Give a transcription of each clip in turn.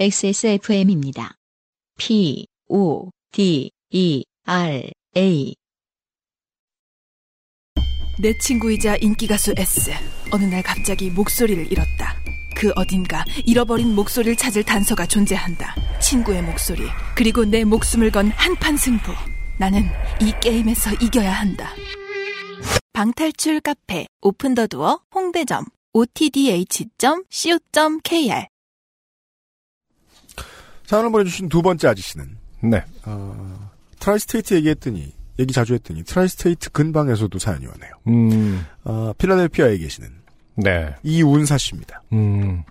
XSFM입니다. P, O, D, E, R, A. 내 친구이자 인기가수 S. 어느 날 갑자기 목소리를 잃었다. 그 어딘가 잃어버린 목소리를 찾을 단서가 존재한다. 친구의 목소리, 그리고 내 목숨을 건 한판 승부. 나는 이 게임에서 이겨야 한다. 방탈출 카페 오픈 더 두어 홍대점 otdh.co.kr 사연을 보내주신 두 번째 아저씨는 네. 어, tri-state 얘기했더니 얘기 자주 했더니 tri-state 근방에서도 사연이 오네요. 음, 어, 필라델피아에 계시는 네. 이운사 씨입니다. 음,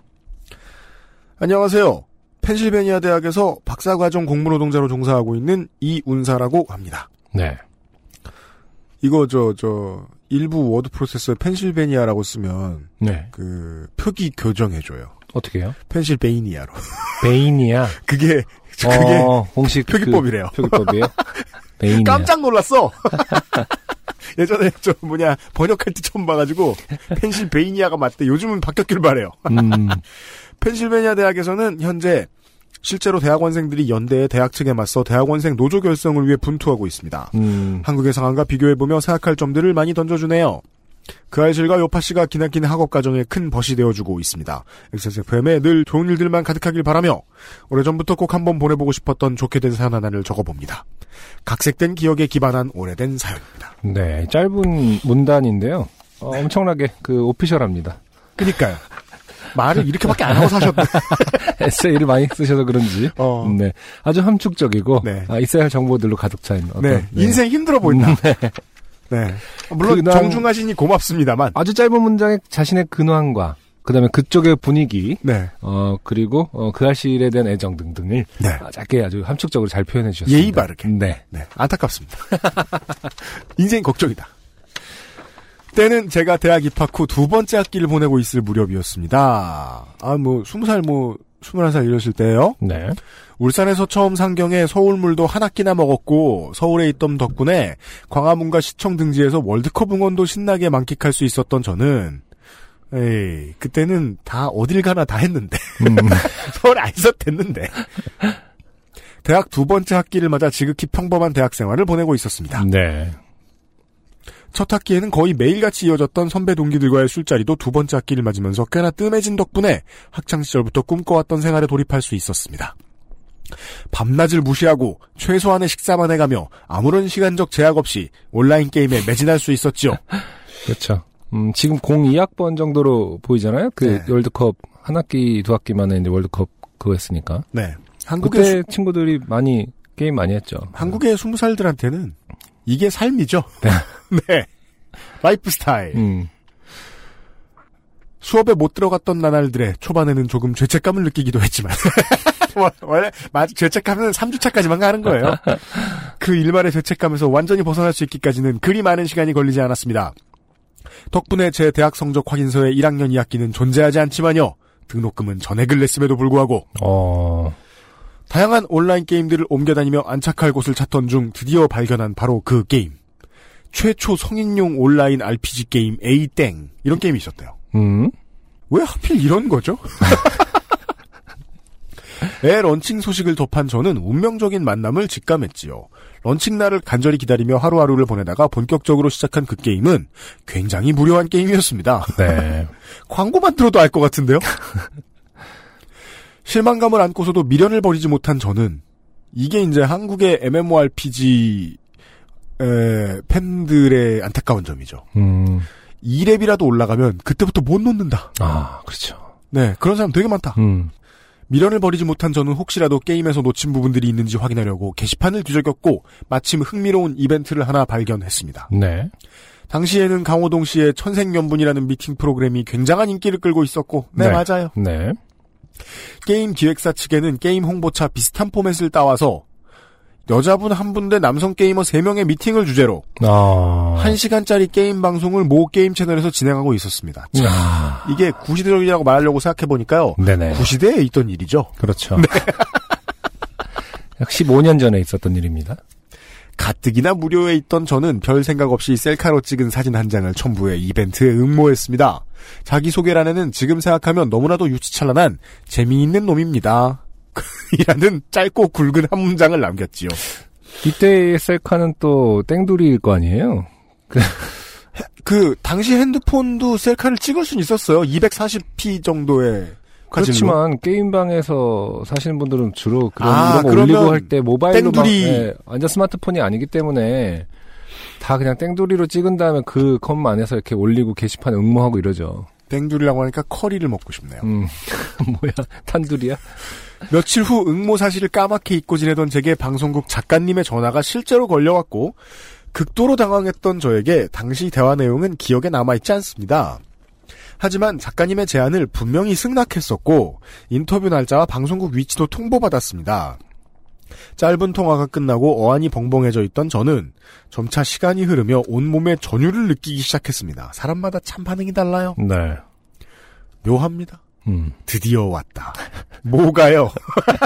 안녕하세요. 펜실베니아 대학에서 박사과정 공부노동자로 종사하고 있는 이운사라고 합니다. 네. 이거 저저 일부 워드 프로세서에 펜실베니아라고 쓰면 네. 그 표기 교정해줘요. 어떻게 해요? 펜실베이니아로. 베이니아. 그게 그게 어, 공식 표기법이래요. 그 표기법이에요? 베이니아. 깜짝 놀랐어. 예전에 저 뭐냐 번역할 때 처음 봐가지고 펜실베이니아가 맞대. 요즘은 바뀌었길 바래요. 음, 펜실베니아 대학에서는 현재 실제로 대학원생들이 연대해 대학 측에 맞서 대학원생 노조 결성을 위해 분투하고 있습니다. 음, 한국의 상황과 비교해보며 생각할 점들을 많이 던져주네요. 그 알실과 요파 씨가 기나긴 학업 과정에 큰 벗이 되어주고 있습니다. XSFM에 늘 좋은 일들만 가득하길 바라며 오래전부터 꼭 한번 보내보고 싶었던 좋게 된 사연 하나를 적어봅니다. 각색된 기억에 기반한 오래된 사연입니다. 네. 짧은 문단인데요. 어, 엄청나게 그 오피셜합니다. 그니까요. 말을 이렇게밖에 안 하고 사셨네. 에세이를 많이 쓰셔서 그런지. 어. 네. 아주 함축적이고, 네. 아, 있어야 할 정보들로 가득 차인 어떤. 네. 인생 힘들어 보인다. 네. 물론 그날- 정중하시니 고맙습니다만. 아주 짧은 문장에 자신의 근황과, 그 다음에 그쪽의 분위기, 네. 어, 그리고, 어, 그 알실에 대한 애정 등등을 네. 아, 짧게 아주 함축적으로 잘 표현해 주셨습니다. 예의 바르게. 네. 네, 안타깝습니다. 인생 걱정이다. 때는 제가 대학 입학 후 두 번째 학기를 보내고 있을 무렵이었습니다. 아, 뭐, 스무 살, 뭐, 스물한 살 이랬을 때요. 네. 울산에서 처음 상경해 서울물도 한 학기나 먹었고, 서울에 있던 덕분에 광화문과 시청 등지에서 월드컵 응원도 신나게 만끽할 수 있었던 저는, 에이, 그때는 다 어딜 가나 다 했는데. 음, 서울에 안 있었댔는데. 대학 두 번째 학기를 맞아 지극히 평범한 대학 생활을 보내고 있었습니다. 네. 첫 학기에는 거의 매일같이 이어졌던 선배 동기들과의 술자리도 두 번째 학기를 맞으면서 꽤나 뜸해진 덕분에 학창시절부터 꿈꿔왔던 생활에 돌입할 수 있었습니다. 밤낮을 무시하고 최소한의 식사만 해가며 아무런 시간적 제약 없이 온라인 게임에 매진할 수 있었지요. 그렇죠. 음, 지금 02학번 정도로 보이잖아요? 그 네. 월드컵 한 학기, 두 학기 만에 이제 월드컵 그거 했으니까. 네. 한국의, 그때 수- 친구들이 많이 게임 많이 했죠. 한국의 스무 살들한테는 이게 삶이죠. 네. 라이프 스타일. 음, 수업에 못 들어갔던 나날들에 초반에는 조금 죄책감을 느끼기도 했지만 원래 맞 죄책감은 3주차까지만 가는 거예요. 그 일말의 죄책감에서 완전히 벗어날 수 있기까지는 그리 많은 시간이 걸리지 않았습니다. 덕분에 제 대학 성적 확인서에 1학년 2학기는 존재하지 않지만요. 등록금은 전액을 냈음에도 불구하고 어, 다양한 온라인 게임들을 옮겨다니며 안착할 곳을 찾던 중 드디어 발견한 바로 그 게임. 최초 성인용 온라인 RPG 게임 A땡 이런 게임이 있었대요. 음, 왜 하필 이런 거죠? 애 런칭 소식을 접한 저는 운명적인 만남을 직감했지요. 런칭 날을 간절히 기다리며 하루하루를 보내다가 본격적으로 시작한 그 게임은 굉장히 무료한 게임이었습니다. 네. 광고만 들어도 알 것 같은데요? 실망감을 안고서도 미련을 버리지 못한 저는 이게 이제 한국의 MMORPG 에, 팬들의 안타까운 점이죠. 음, 2렙이라도 올라가면 그때부터 못 놓는다. 아, 그렇죠. 네, 그런 사람 되게 많다. 음, 미련을 버리지 못한 저는 혹시라도 게임에서 놓친 부분들이 있는지 확인하려고 게시판을 뒤적였고 마침 흥미로운 이벤트를 하나 발견했습니다. 네. 당시에는 강호동 씨의 천생연분이라는 미팅 프로그램이 굉장한 인기를 끌고 있었고 네, 네. 맞아요. 네. 게임 기획사 측에는 게임 홍보차 비슷한 포맷을 따와서 여자분 한 분 대 남성 게이머 3명의 미팅을 주제로 아, 1시간짜리 게임 방송을 모 게임 채널에서 진행하고 있었습니다. 참, 아, 이게 구시대적이라고 말하려고 생각해보니까요. 네네. 구시대에 있던 일이죠. 그렇죠. 약 15년 전에 있었던 일입니다. 가뜩이나 무료에 있던 저는 별 생각 없이 셀카로 찍은 사진 한 장을 첨부해 이벤트에 응모했습니다. 자기소개란에는 지금 생각하면 너무나도 유치찬란한 재미있는 놈입니다. 이라는 짧고 굵은 한 문장을 남겼지요. 이때의 셀카는 또 땡두리일 거 아니에요? 그 당시 핸드폰도 셀카를 찍을 수는 있었어요. 240p 정도의. 그렇지만 게임방에서 사시는 분들은 주로 그런 아, 이런 거 올리고 할 때 모바일로 막 땡두리- 예, 완전 스마트폰이 아니기 때문에 다 그냥 땡두리로 찍은 다음에 그 컴 안에서 이렇게 올리고 게시판에 응모하고 이러죠. 땡두리라고 하니까 커리를 먹고 싶네요. 음 뭐야 탄두리야? 며칠 후 응모 사실을 까맣게 잊고 지내던 제게 방송국 작가님의 전화가 실제로 걸려왔고 극도로 당황했던 저에게 당시 대화 내용은 기억에 남아있지 않습니다. 하지만 작가님의 제안을 분명히 승낙했었고 인터뷰 날짜와 방송국 위치도 통보받았습니다. 짧은 통화가 끝나고 어안이 벙벙해져 있던 저는 점차 시간이 흐르며 온몸에 전율을 느끼기 시작했습니다. 사람마다 참 반응이 달라요. 네. 묘합니다. 음. 드디어 왔다. 뭐가요?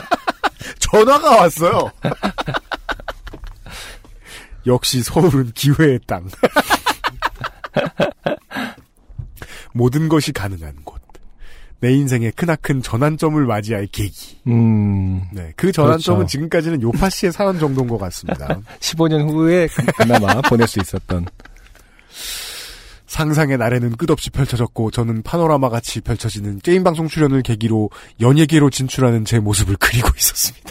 전화가 왔어요. 역시 서울은 기회의 땅. 모든 것이 가능한 곳. 내 인생의 크나큰 전환점을 맞이할 계기. 음. 네, 그 전환점은 그렇죠. 지금까지는 요파 씨의 사연 정도인 것 같습니다. 15년 후에 그나마 보낼 수 있었던. 상상의 날에는 끝없이 펼쳐졌고 저는 파노라마 같이 펼쳐지는 게임 방송 출연을 계기로 연예계로 진출하는 제 모습을 그리고 있었습니다.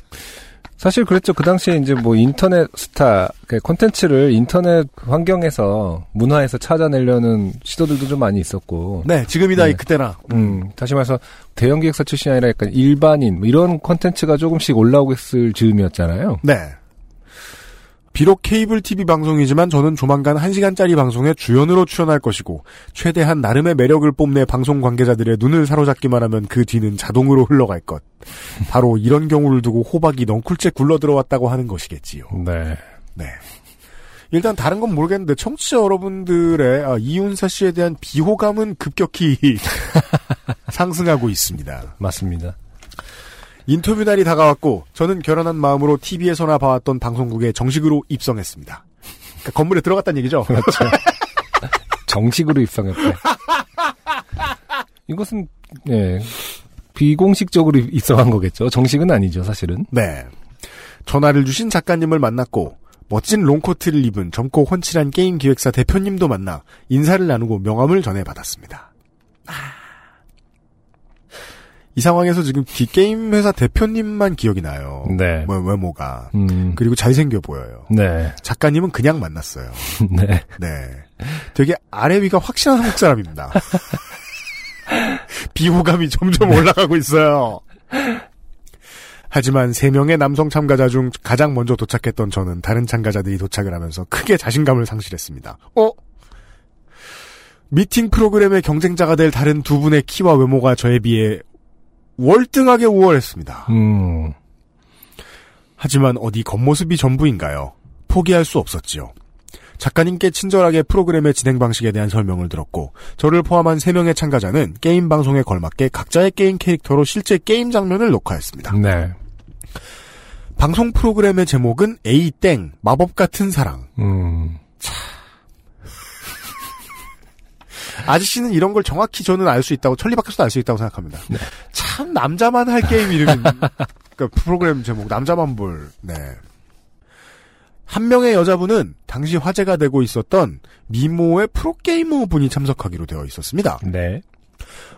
사실 그랬죠. 그 당시에 이제 뭐 인터넷 스타, 그 콘텐츠를 인터넷 환경에서 문화에서 찾아내려는 시도들도 좀 많이 있었고. 네, 지금이다 네. 이 그때나. 음, 다시 말해서 대형 기획사 출신이 아니라 약간 일반인, 뭐 이런 콘텐츠가 조금씩 올라오고 있을 즈음이었잖아요. 네. 비록 케이블 TV 방송이지만 저는 조만간 1시간짜리 방송에 주연으로 출연할 것이고 최대한 나름의 매력을 뽐내 방송 관계자들의 눈을 사로잡기만 하면 그 뒤는 자동으로 흘러갈 것. 바로 이런 경우를 두고 호박이 넝쿨째 굴러 들어왔다고 하는 것이겠지요. 네. 네. 일단 다른 건 모르겠는데 청취자 여러분들의 아, 이윤사 씨에 대한 비호감은 급격히 상승하고 있습니다. 맞습니다. 인터뷰 날이 다가왔고 저는 결연한 마음으로 TV에서나 봐왔던 방송국에 정식으로 입성했습니다. 그러니까 건물에 들어갔다는 얘기죠. 그렇죠. 정식으로 입성했대. 이것은, 예, 비공식적으로 입성한 거겠죠. 정식은 아니죠, 사실은. 네. 전화를 주신 작가님을 만났고 멋진 롱코트를 입은 젊고 훤칠한 게임 기획사 대표님도 만나 인사를 나누고 명함을 전해 받았습니다. 아. 이 상황에서 지금 기- 게임 회사 대표님만 기억이 나요. 네. 뭐, 외모가. 음, 그리고 잘생겨 보여요. 네. 작가님은 그냥 만났어요. 네. 네. 되게 아래 위가 확실한 한국 사람입니다. 비호감이 점점 올라가고 있어요. 하지만 세 명의 남성 참가자 중 가장 먼저 도착했던 저는 다른 참가자들이 도착을 하면서 크게 자신감을 상실했습니다. 어? 미팅 프로그램의 경쟁자가 될 다른 두 분의 키와 외모가 저에 비해 월등하게 우월했습니다. 음, 하지만 어디 겉모습이 전부인가요? 포기할 수 없었지요. 작가님께 친절하게 프로그램의 진행 방식에 대한 설명을 들었고 저를 포함한 3명의 참가자는 게임 방송에 걸맞게 각자의 게임 캐릭터로 실제 게임 장면을 녹화했습니다. 네. 방송 프로그램의 제목은 A땡 마법 같은 사랑. 음, 아저씨는 이런 걸 정확히 저는 알 수 있다고 천리밖에서도 알 수 있다고 생각합니다. 참 남자만 할 게임 이름인 그러니까 프로그램 제목 남자만 볼. 네. 한 명의 여자분은 당시 화제가 되고 있었던 미모의 프로게이머 분이 참석하기로 되어 있었습니다. 네.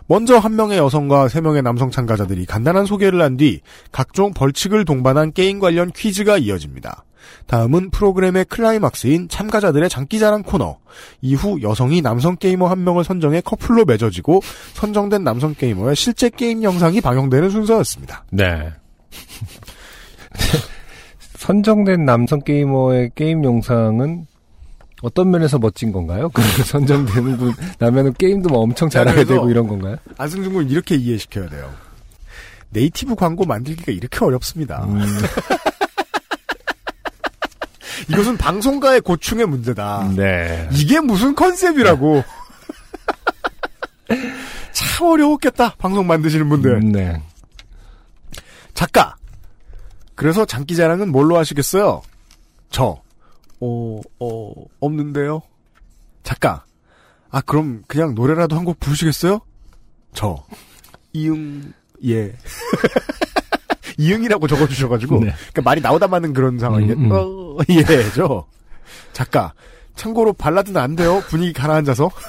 먼저 한 명의 여성과 세 명의 남성 참가자들이 간단한 소개를 한 뒤 각종 벌칙을 동반한 게임 관련 퀴즈가 이어집니다. 다음은 프로그램의 클라이막스인 참가자들의 장기자랑 코너. 이후 여성이 남성 게이머 한 명을 선정해 커플로 맺어지고 선정된 남성 게이머의 실제 게임 영상이 방영되는 순서였습니다. 네. 선정된 남성 게이머의 게임 영상은 어떤 면에서 멋진 건가요? 그 선정되는 분 나면은 게임도 뭐 엄청 잘하게 되고 이런 건가요? 안승준 군을 이렇게 이해시켜야 돼요. 네이티브 광고 만들기가 이렇게 어렵습니다. 음, 이것은 방송가의 고충의 문제다. 네. 이게 무슨 컨셉이라고. 참 어려웠겠다. 방송 만드시는 분들. 음, 네. 작가. 그래서 장기자랑은 뭘로 하시겠어요? 저. 어, 어, 없는데요? 작가. 아, 그럼 그냥 노래라도 한 곡 부르시겠어요? 저. 이응, 예. 이응이라고 적어주셔가지고 네. 그러니까 말이 나오다 마는 그런 상황이 음, 음. 어, 이해죠. 작가 참고로 발라드는 안 돼요. 분위기 가라앉아서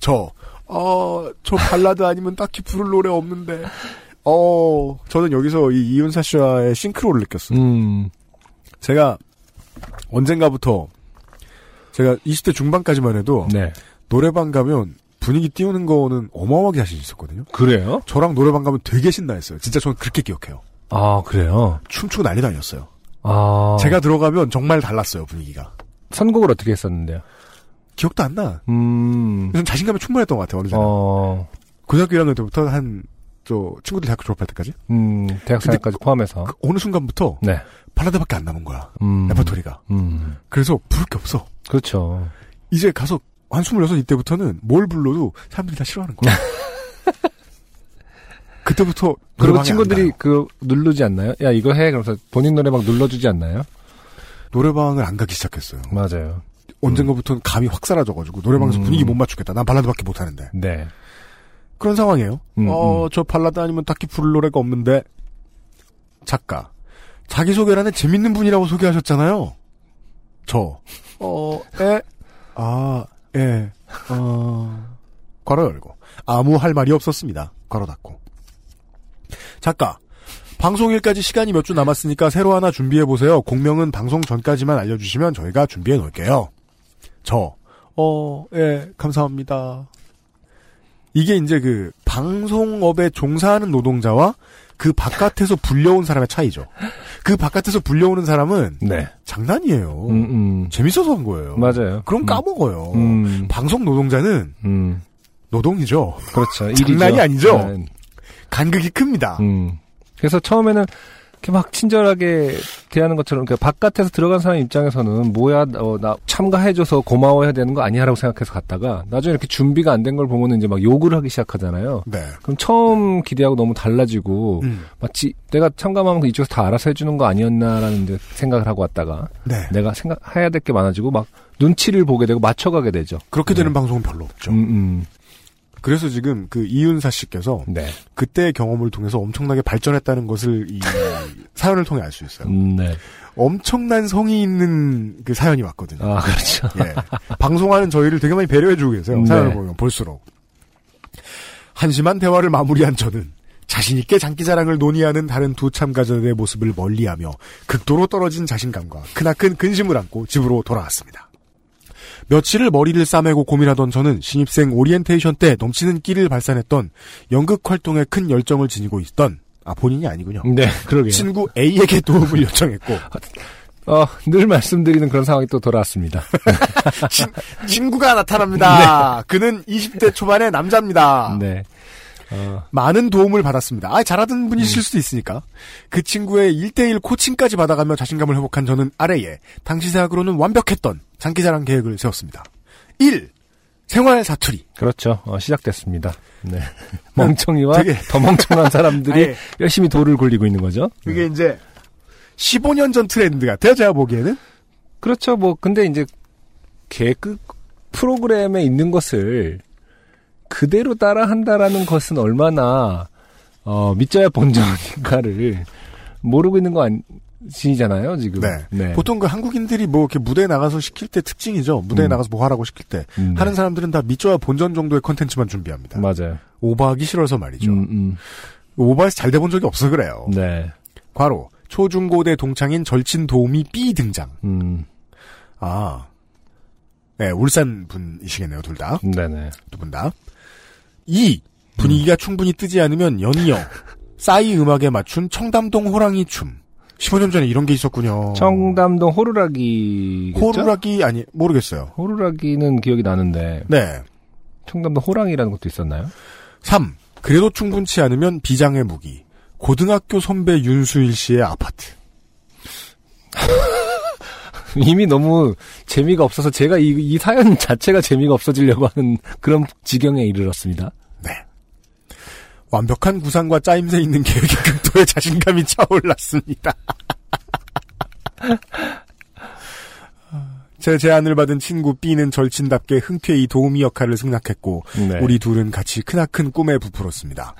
저 어, 저 발라드 아니면 딱히 부를 노래 없는데 어 저는 여기서 이 이윤사 씨와의 싱크로를 느꼈어요. 음, 제가 언젠가부터 제가 20대 중반까지만 해도 네. 노래방 가면 분위기 띄우는 거는 어마어마하게 자신 있었거든요. 그래요? 저랑 노래방 가면 되게 신나했어요. 진짜 저는 그렇게 기억해요. 아, 그래요? 춤추고 난리 다녔어요. 아. 제가 들어가면 정말 달랐어요, 분위기가. 선곡을 어떻게 했었는데요? 기억도 안 나. 음, 그래서 자신감이 충분했던 것 같아요, 어느 정도. 어, 고등학교 1학년 때부터 한, 저, 친구들 대학교 졸업할 때까지. 음, 대학생까지 포함해서. 그 어느 순간부터 네. 발라드밖에 안 남은 거야. 음. 레퍼토리가. 음, 그래서 부를 게 없어. 그렇죠. 이제 가서 한 26 이때부터는 뭘 불러도 사람들이 다 싫어하는 거야. 그때부터 그리고 친구들이. 그 누르지 않나요? 야 이거 해. 그러면서 본인 노래 막 눌러주지 않나요? 노래방을 안 가기 시작했어요. 맞아요. 언젠가부터는 감이 확 사라져가지고 노래방에서 음. 분위기 못 맞추겠다. 난 발라드밖에 못하는데 네. 그런 상황이에요. 음, 어, 음. 저 발라드 아니면 딱히 부를 노래가 없는데 작가 자기 소개란에 재밌는 분이라고 소개하셨잖아요. 저 어, 에, 아, 예, 어, 괄호 열고 아무 할 말이 없었습니다. 괄호 닫고 작가 방송일까지 시간이 몇 주 남았으니까 새로 하나 준비해 보세요. 공명은 방송 전까지만 알려주시면 저희가 준비해 놓을게요. 저, 어, 예, 감사합니다. 이게 이제 그 방송업에 종사하는 노동자와 그 바깥에서 불려온 사람의 차이죠. 그 바깥에서 불려오는 사람은 네. 장난이에요. 음, 음. 재밌어서 한 거예요. 맞아요. 그럼 음. 까먹어요. 음, 방송 노동자는 음. 노동이죠. 그렇죠. 장난이 일이죠. 아니죠? 네. 간극이 큽니다. 음. 그래서 처음에는 이렇게 막 친절하게 대하는 것처럼 그러니까 바깥에서 들어간 사람 입장에서는 뭐야 어, 나 참가해줘서 고마워해야 되는 거 아니야라고 생각해서 갔다가 나중에 이렇게 준비가 안 된 걸 보면 이제 막 욕을 하기 시작하잖아요. 네. 그럼 처음 기대하고 너무 달라지고 음. 마치 내가 참가하면 그 이쪽에서 다 알아서 해주는 거 아니었나라는 이제 생각을 하고 왔다가 네. 내가 생각해야 될 게 많아지고 막 눈치를 보게 되고 맞춰가게 되죠. 그렇게 네. 되는 방송은 별로 없죠. 음, 음. 그래서 지금 그 이윤사 씨께서 네. 그때의 경험을 통해서 엄청나게 발전했다는 것을 이 사연을 통해 알 수 있어요. 음, 네. 엄청난 성의 있는 그 사연이 왔거든요. 아, 그렇죠. 예. 방송하는 저희를 되게 많이 배려해주고 계세요. 네. 사연을 보면 볼수록. 한심한 대화를 마무리한 저는 자신있게 장기자랑을 논의하는 다른 두 참가자들의 모습을 멀리하며 극도로 떨어진 자신감과 크나큰 근심을 안고 집으로 돌아왔습니다. 며칠을 머리를 싸매고 고민하던 저는 신입생 오리엔테이션 때 넘치는 끼를 발산했던 연극 활동에 큰 열정을 지니고 있던 아 본인이 아니군요. 네, 그러게요. 친구 A에게 도움을 요청했고 어, 늘 말씀드리는 그런 상황이 또 돌아왔습니다. 친, 친구가 나타납니다. 그는 20대 초반의 남자입니다. 네. 어, 많은 도움을 받았습니다. 아, 잘하던 분이실 수도 있으니까. 그 친구의 1대1 코칭까지 받아가며 자신감을 회복한 저는 아래에 당시 생각으로는 완벽했던 장기자랑 계획을 세웠습니다. 1. 생활 사투리. 그렇죠. 어, 시작됐습니다. 네. 멍청이와 되게- 더 멍청한 사람들이 아예 열심히 돌을 굴리고 있는 거죠. 그게 이제 15년 전 트렌드 같아요. 제가 보기에는. 그렇죠. 뭐, 근데 이제, 개그 프로그램에 있는 것을 그대로 따라 한다라는 것은 얼마나, 어, 믿져야 본전인가를 모르고 있는 거 아니 잖아요, 지금. 네. 보통 그 한국인들이 뭐 이렇게 무대에 나가서 시킬 때 특징이죠. 무대에 음. 나가서 뭐 하라고 시킬 때. 음, 네. 하는 사람들은 다 밑줘야 본전 정도의 컨텐츠만 준비합니다. 맞아요. 오버하기 싫어서 말이죠. 음, 음. 오버해서 잘 돼본 적이 없어 그래요. 네. 과로 초중고대 동창인 절친 도우미 B 등장. 음, 아, 네 울산 분이시겠네요 둘 다. 네네. 두 분 다. 2. 분위기가 충분히 뜨지 않으면 연이어 싸이 음악에 맞춘 청담동 호랑이 춤. 15년 전에 이런 게 있었군요. 청담동 호루라기. 호루라기 아니 모르겠어요. 호루라기는 기억이 나는데, 네. 청담동 호랑이라는 것도 있었나요? 3. 그래도 충분치 않으면 비장의 무기. 고등학교 선배 윤수일 씨의 아파트. 이미 너무 재미가 없어서 제가 이, 이 사연 자체가 재미가 없어지려고 하는 그런 지경에 이르렀습니다. 네. 완벽한 구상과 짜임새 있는 계획에 극도의 자신감이 차올랐습니다. 제 제안을 받은 친구 B는 절친답게 흔쾌히 도우미 역할을 승낙했고 네. 우리 둘은 같이 크나큰 꿈에 부풀었습니다.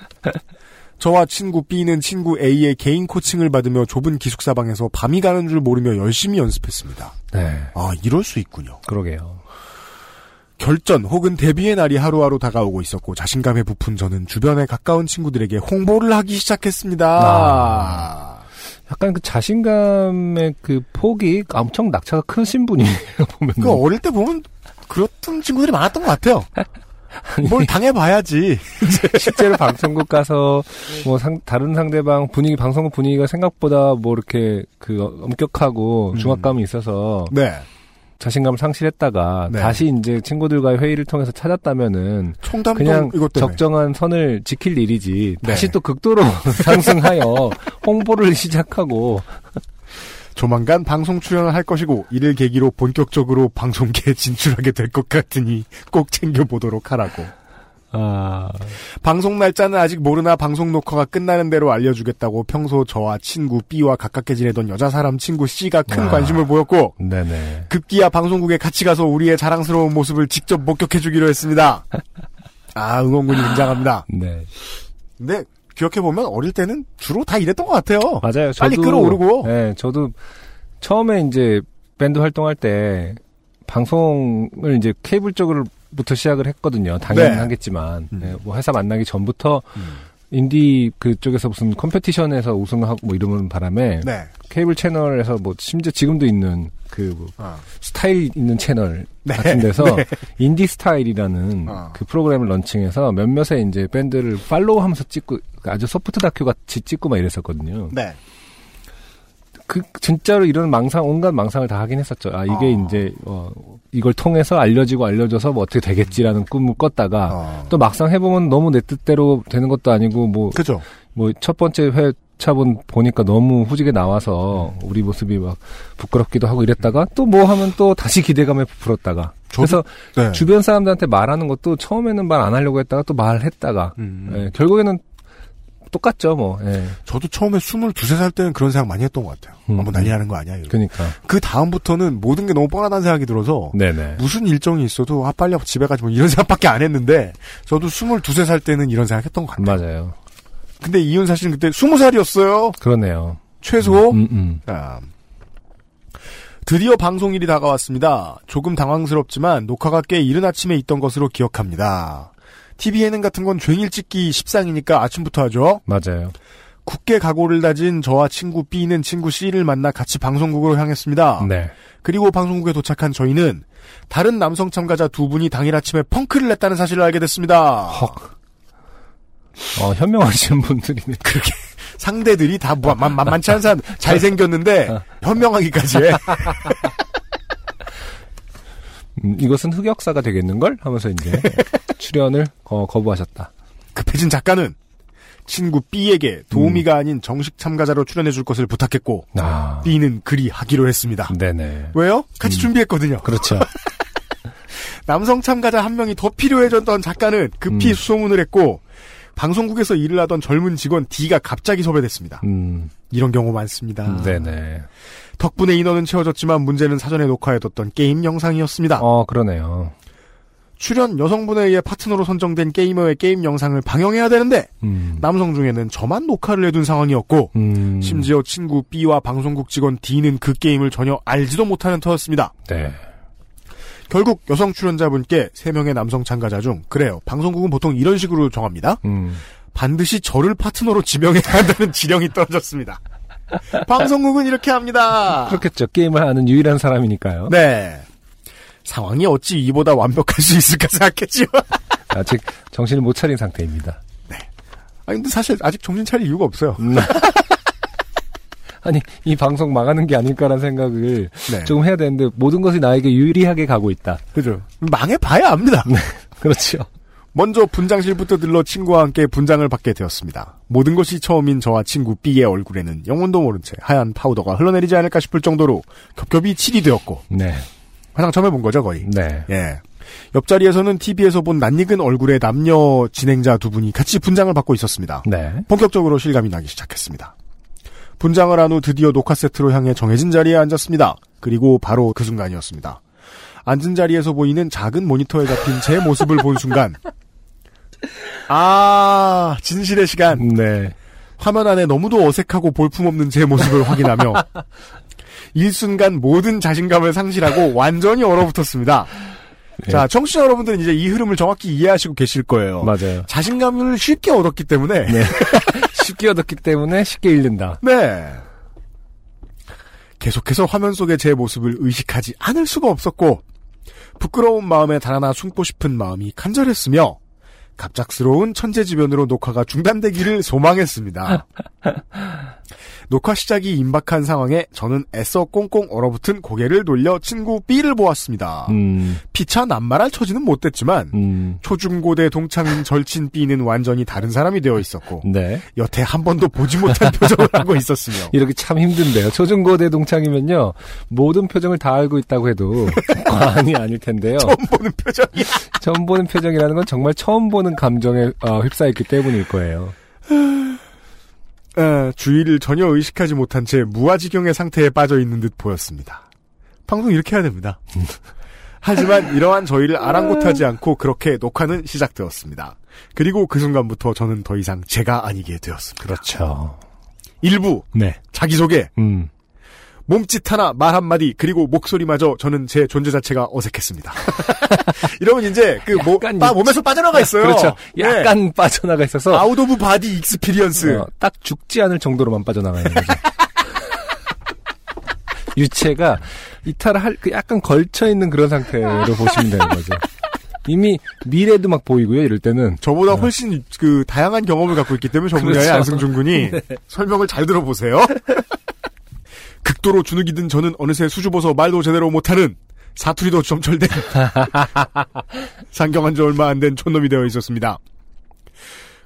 저와 친구 B는 친구 A의 개인 코칭을 받으며 좁은 기숙사 방에서 밤이 가는 줄 모르며 열심히 연습했습니다. 네. 아, 이럴 수 있군요. 그러게요. 결전 혹은 데뷔의 날이 하루하루 다가오고 있었고 자신감에 부푼 저는 주변에 가까운 친구들에게 홍보를 하기 시작했습니다. 아. 약간 그 자신감의 그 폭이 엄청 낙차가 크신 분이에요, 보면. 그 어릴 때 보면 그렇던 친구들이 많았던 것 같아요. 뭘 당해봐야지. 실제로 방송국 가서 뭐 상, 다른 상대방 분위기 방송국 분위기가 생각보다 뭐 이렇게 그 엄격하고 음. 중압감이 있어서 네. 자신감을 상실했다가 네. 다시 이제 친구들과의 회의를 통해서 찾았다면은 그냥 이것 때문에. 적정한 선을 지킬 일이지 네. 다시 또 극도로 상승하여 홍보를 시작하고 조만간 방송 출연을 할 것이고 이를 계기로 본격적으로 방송계에 진출하게 될 것 같으니 꼭 챙겨보도록 하라고. 아 방송 날짜는 아직 모르나 방송 녹화가 끝나는 대로 알려주겠다고 평소 저와 친구 B와 가깝게 지내던 여자 사람 친구 C가 큰 아. 관심을 보였고 네네 급기야 방송국에 같이 가서 우리의 자랑스러운 모습을 직접 목격해주기로 했습니다. 아 응원군이 등장합니다. 네 근데 기억해 보면 어릴 때는 주로 다 이랬던 것 같아요. 맞아요. 빨리 저도, 끌어오르고. 네, 저도 처음에 이제 밴드 활동할 때 방송을 이제 케이블 쪽으로 부터 시작을 했거든요. 당연히 네. 하겠지만 음. 네, 뭐 회사 만나기 전부터 인디 그쪽에서 무슨 competition에서 우승하고 뭐 이러는 바람에 네. 케이블 채널에서 뭐 심지어 지금도 있는 그뭐 아. 스타일 있는 채널 네. 같은 데서 네. 인디 스타일이라는 아. 그 프로그램을 런칭해서 몇몇의 이제 밴드를 follow하면서 찍고 아주 soft 다큐 같이 찍고 막 이랬었거든요. 네. 그 진짜로 이런 망상 온갖 망상을 다 하긴 했었죠. 아 이게 아. 이제 어, 이걸 통해서 알려지고 알려져서 뭐 어떻게 되겠지라는 꿈을 꿨다가 어. 또 막상 해보면 너무 내 뜻대로 되는 것도 아니고 뭐 그죠. 뭐 첫 번째 회차본 보니까 너무 후지게 나와서 우리 모습이 막 부끄럽기도 하고 이랬다가 또 뭐 하면 또 다시 기대감에 부풀었다가 그래서 네. 주변 사람들한테 말하는 것도 처음에는 말 안 하려고 했다가 또 말했다가 음. 예, 결국에는 똑같죠 뭐 예. 저도 처음에 22, 3살 때는 그런 생각 많이 했던 것 같아요. 음. 아, 뭐 난리 나는 거 아니야. 이러고. 그러니까 그 다음부터는 모든 게 너무 뻔하다는 생각이 들어서 네네 무슨 일정이 있어도 아 빨리 집에 가지 뭐 이런 생각밖에 안 했는데 저도 22, 3살 때는 이런 생각 했던 것 같아요. 맞아요 근데 이윤사 씨는 그때 20살이었어요. 그러네요 최소. 음, 음. 자, 드디어 방송일이 다가왔습니다. 조금 당황스럽지만 녹화가 꽤 이른 아침에 있던 것으로 기억합니다. TV 예능 같은 건 종일 찍기 십상이니까 아침부터 하죠. 맞아요 굳게 각오를 다진 저와 친구 B는 친구 C를 만나 같이 방송국으로 향했습니다. 네 그리고 방송국에 도착한 저희는 다른 남성 참가자 두 분이 당일 아침에 펑크를 냈다는 사실을 알게 됐습니다. 헉. 어, 현명하신 분들이네. 그렇게 상대들이 다 뭐, 만, 만, 만치 않은 사람 잘생겼는데 현명하기까지 해. 음, 이것은 흑역사가 되겠는걸? 하면서 이제 출연을 어, 거부하셨다. 급해진 작가는 친구 B에게 도우미가 아닌 정식 참가자로 출연해 줄 것을 부탁했고 아, B는 그리 하기로 했습니다. 네네. 왜요? 같이 준비했거든요. 그렇죠. 남성 참가자 한 명이 더 필요해졌던 작가는 급히 음. 수소문을 했고 방송국에서 일을 하던 젊은 직원 D가 갑자기 섭외됐습니다. 음, 이런 경우 많습니다. 네네. 덕분에 인원은 채워졌지만 문제는 사전에 녹화해뒀던 게임 영상이었습니다. 어, 그러네요. 출연 여성분에 의해 파트너로 선정된 게이머의 게임 영상을 방영해야 되는데 음, 남성 중에는 저만 녹화를 해둔 상황이었고 음, 심지어 친구 B와 방송국 직원 D는 그 게임을 전혀 알지도 못하는 터였습니다. 네. 결국 여성 출연자분께 3명의 남성 참가자 중 그래요. 방송국은 보통 이런 식으로 정합니다. 음, 반드시 저를 파트너로 지명해야 한다는 지령이 떨어졌습니다. 방송국은 이렇게 합니다. 그렇겠죠. 게임을 하는 유일한 사람이니까요. 네. 상황이 어찌 이보다 완벽할 수 있을까 생각했지요. 아직 정신을 못 차린 상태입니다. 아니 근데 사실 아직 정신 차릴 이유가 없어요. 음. 아니, 이 방송 망하는 게 아닐까라는 생각을 네. 조금 해야 되는데 모든 것이 나에게 유리하게 가고 있다. 그죠. 망해봐야 압니다. 그렇죠. 먼저 분장실부터 들러 친구와 함께 분장을 받게 되었습니다. 모든 것이 처음인 저와 친구 B의 얼굴에는 영혼도 모른 채 하얀 파우더가 흘러내리지 않을까 싶을 정도로 겹겹이 칠이 되었고 네. 화장 처음 해본 거죠 거의. 네. 예. 옆자리에서는 TV에서 본 낯익은 얼굴의 남녀 진행자 두 분이 같이 분장을 받고 있었습니다. 네. 본격적으로 실감이 나기 시작했습니다. 분장을 한 후 드디어 녹화 세트로 향해 정해진 자리에 앉았습니다. 그리고 바로 그 순간이었습니다. 앉은 자리에서 보이는 작은 모니터에 잡힌 제 모습을 본 순간 아, 진실의 시간. 네. 화면 안에 너무도 어색하고 볼품없는 제 모습을 확인하며 일순간 모든 자신감을 상실하고 완전히 얼어붙었습니다. 네. 자, 청취자 여러분들은 이제 이 흐름을 정확히 이해하시고 계실 거예요. 맞아요. 자신감을 쉽게 얻었기 때문에 네. 쉽게 얻었기 때문에 쉽게 잃는다. 네. 계속해서 화면 속의 제 모습을 의식하지 않을 수가 없었고 부끄러운 마음에 달아나 숨고 싶은 마음이 간절했으며 갑작스러운 천재지변으로 녹화가 중단되기를 소망했습니다. 녹화 시작이 임박한 상황에 저는 애써 꽁꽁 얼어붙은 고개를 돌려 친구 B를 보았습니다. 음, 피차 남말할 처지는 못됐지만 음, 초중고대 동창인 절친 B는 완전히 다른 사람이 되어 있었고 네. 여태 한 번도 보지 못한 표정을 하고 있었으며 이렇게 참 힘든데요. 초중고대 동창이면요. 모든 표정을 다 알고 있다고 해도 과언이 아닐 텐데요. 처음 보는 표정이 처음 보는 표정이라는 건 정말 처음 보는 감정에 어, 휩싸였기 때문일 거예요. 에, 주의를 전혀 의식하지 못한 채 무아지경의 상태에 빠져 있는 듯 보였습니다. 방송 이렇게 해야 됩니다. 하지만 이러한 저희를 아랑곳하지 않고 그렇게 녹화는 시작되었습니다. 그리고 그 순간부터 저는 더 이상 제가 아니게 되었습니다. 그렇죠. 일부 네. 자기소개, 음. 몸짓 하나, 말 한마디, 그리고 목소리마저 저는 제 존재 자체가 어색했습니다. 이러면 이제 그 모, 약간 빠, 이- 몸에서 빠져나가 있어요. 그렇죠. 네. 약간 빠져나가 있어서 아웃 of body experience. 어, 딱 죽지 않을 정도로만 빠져나가 있는 거죠. 유체가 이탈할 그 약간 걸쳐 있는 그런 상태로 보시면 되는 거죠. 이미 미래도 막 보이고요. 이럴 때는 저보다 훨씬 그 다양한 경험을 갖고 있기 때문에 저 분야의 그렇죠. 안승준 군이 설명을 잘 들어보세요. 극도로 주눅이 든 저는 어느새 수줍어서 말도 제대로 못하는 사투리도 점철된 상경한 지 얼마 안 된 촌놈이 되어 있었습니다.